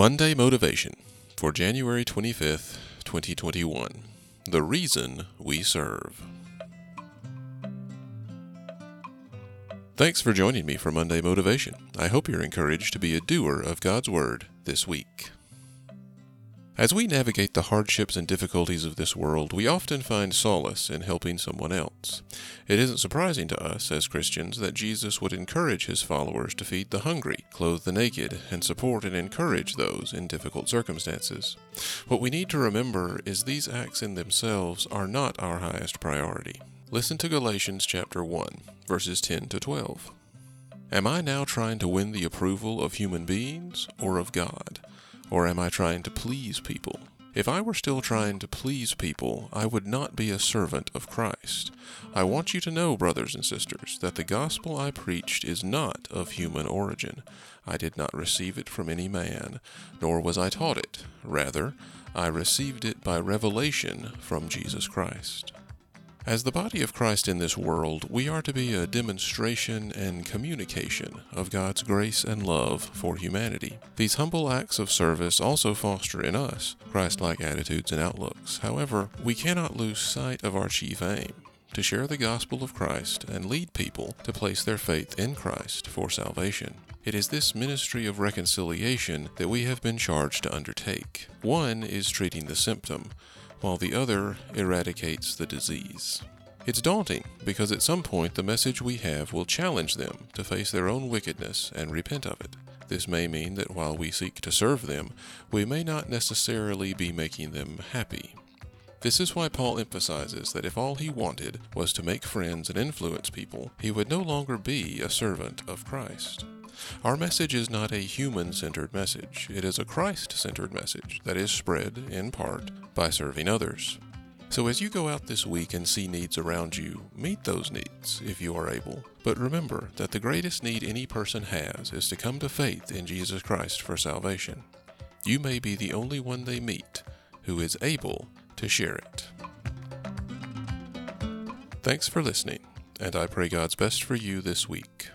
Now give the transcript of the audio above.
Monday Motivation for January 25th, 2021. The Reason We Serve. Thanks for joining me for Monday Motivation. I hope you're encouraged to be a doer of God's Word this week. As we navigate the hardships and difficulties of this world, we often find solace in helping someone else. It isn't surprising to us as Christians that Jesus would encourage his followers to feed the hungry, clothe the naked, and support and encourage those in difficult circumstances. What we need to remember is these acts in themselves are not our highest priority. Listen to Galatians chapter 1, verses 10 to 12. Am I now trying to win the approval of human beings or of God? Or am I trying to please people? If I were still trying to please people, I would not be a servant of Christ. I want you to know, brothers and sisters, that the gospel I preached is not of human origin. I did not receive it from any man, nor was I taught it. Rather, I received it by revelation from Jesus Christ. As the body of Christ in this world, we are to be a demonstration and communication of God's grace and love for humanity. These humble acts of service also foster in us Christ like attitudes and outlooks. However, we cannot lose sight of our chief aim to share the gospel of Christ and lead people to place their faith in Christ for salvation. It is this ministry of reconciliation that we have been charged to undertake. One is treating the symptom, while the other eradicates the disease. It's daunting because at some point the message we have will challenge them to face their own wickedness and repent of it. This may mean that while we seek to serve them, we may not necessarily be making them happy. This is why Paul emphasizes that if all he wanted was to make friends and influence people, he would no longer be a servant of Christ. Our message is not a human centered message, it is a Christ centered message that is spread, in part, by serving others. So as you go out this week and see needs around you, meet those needs if you are able. But remember that the greatest need any person has is to come to faith in Jesus Christ for salvation. You may be the only one they meet who is able to share it. Thanks for listening, and I pray God's best for you this week.